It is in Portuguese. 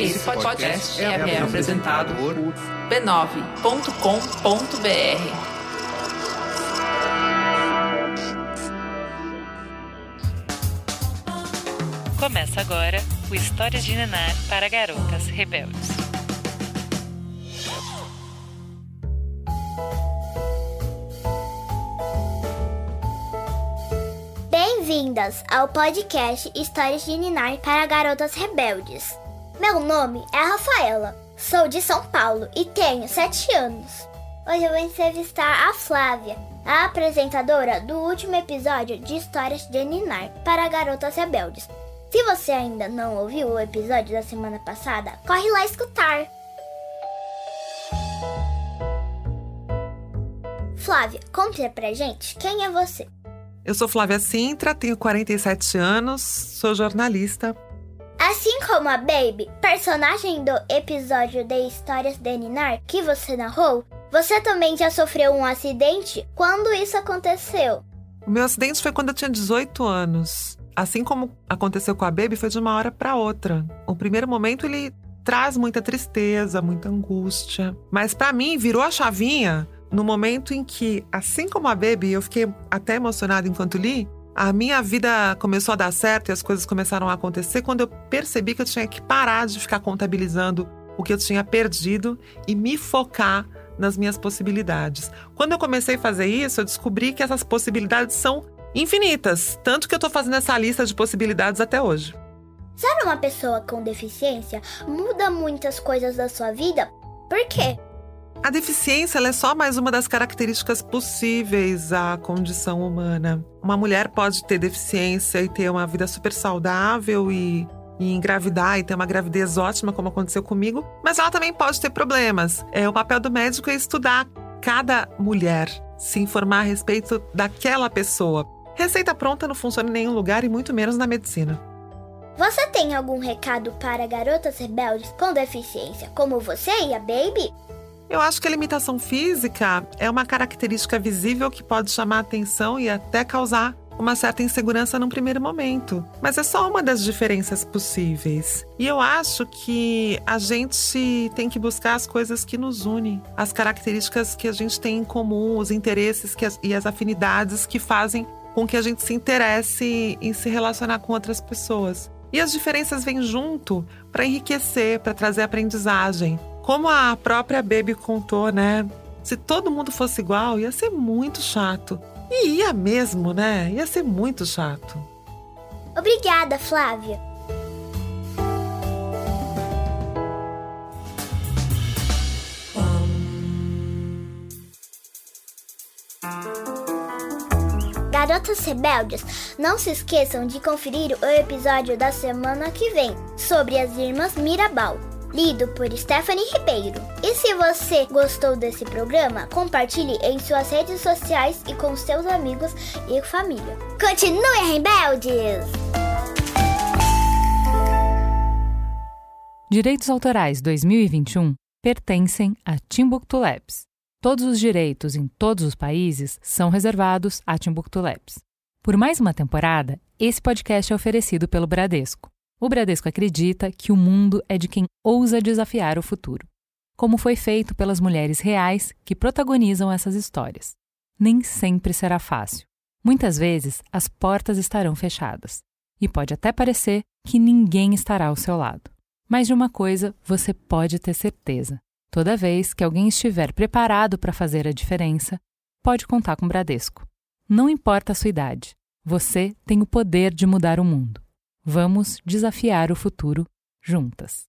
Esse podcast é, é apresentado por b9.com.br. Começa agora o Histórias de Nenar para Garotas Rebeldes. Bem-vindas ao podcast Histórias de Ninar para Garotas Rebeldes. Meu nome é Rafaela, sou de São Paulo e tenho 7 anos. Hoje eu vou entrevistar a Flávia, a apresentadora do último episódio de Histórias de Ninar para Garotas Rebeldes. Se você ainda não ouviu o episódio da semana passada, corre lá escutar. Flávia, conte pra gente quem é você. Eu sou Flávia Sintra, tenho 47 anos, sou jornalista. Assim como a Baby, personagem do episódio de Histórias de Ninar que você narrou, você também já sofreu um acidente? Quando isso aconteceu? O meu acidente foi quando eu tinha 18 anos assim como aconteceu com a Baby, foi de uma hora para outra. O primeiro momento ele traz muita tristeza, muita angústia, mas para mim virou a chavinha no momento em que, assim como a Baby, eu fiquei até emocionada enquanto li, a minha vida começou a dar certo e as coisas começaram a acontecer quando eu percebi que eu tinha que parar de ficar contabilizando o que eu tinha perdido e me focar nas minhas possibilidades. Quando eu comecei a fazer isso, eu descobri que essas possibilidades são infinitas, tanto que eu tô fazendo essa lista de possibilidades até hoje. Ser uma pessoa com deficiência muda muitas coisas da sua vida? Por quê? A deficiência é só mais uma das características possíveis à condição humana. Uma mulher pode ter deficiência e ter uma vida super saudável e, e engravidar e ter uma gravidez ótima, como aconteceu comigo, mas ela também pode ter problemas. É, o papel do médico é estudar cada mulher, se informar a respeito daquela pessoa. Receita pronta não funciona em nenhum lugar e muito menos na medicina. Você tem algum recado para garotas rebeldes com deficiência, como você e a Baby? Eu acho que a limitação física é uma característica visível que pode chamar atenção e até causar uma certa insegurança num primeiro momento, mas é só uma das diferenças possíveis. E eu acho que a gente tem que buscar as coisas que nos unem, as características que a gente tem em comum, os interesses as, e as afinidades que fazem com que a gente se interesse em se relacionar com outras pessoas. E as diferenças vêm junto para enriquecer, para trazer aprendizagem. Como a própria Baby contou, né? Se todo mundo fosse igual, ia ser muito chato. E ia mesmo, né? Ia ser muito chato. Obrigada, Flávia. Garotas Rebeldes, não se esqueçam de conferir o episódio da semana que vem sobre as irmãs Mirabal, lido por Stephanie Ribeiro. E se você gostou desse programa, compartilhe em suas redes sociais e com seus amigos e família. Continue rebeldes! Direitos Autorais 2021 pertencem a Timbuktu Labs. Todos os direitos em todos os países são reservados a Timbuktu Labs. Por mais uma temporada, esse podcast é oferecido pelo Bradesco. O Bradesco acredita que o mundo é de quem ousa desafiar o futuro, como foi feito pelas mulheres reais que protagonizam essas histórias. Nem sempre será fácil. Muitas vezes as portas estarão fechadas e pode até parecer que ninguém estará ao seu lado. Mas de uma coisa você pode ter certeza: Toda vez que alguém estiver preparado para fazer a diferença, pode contar com o Bradesco. Não importa a sua idade, você tem o poder de mudar o mundo. Vamos desafiar o futuro juntas.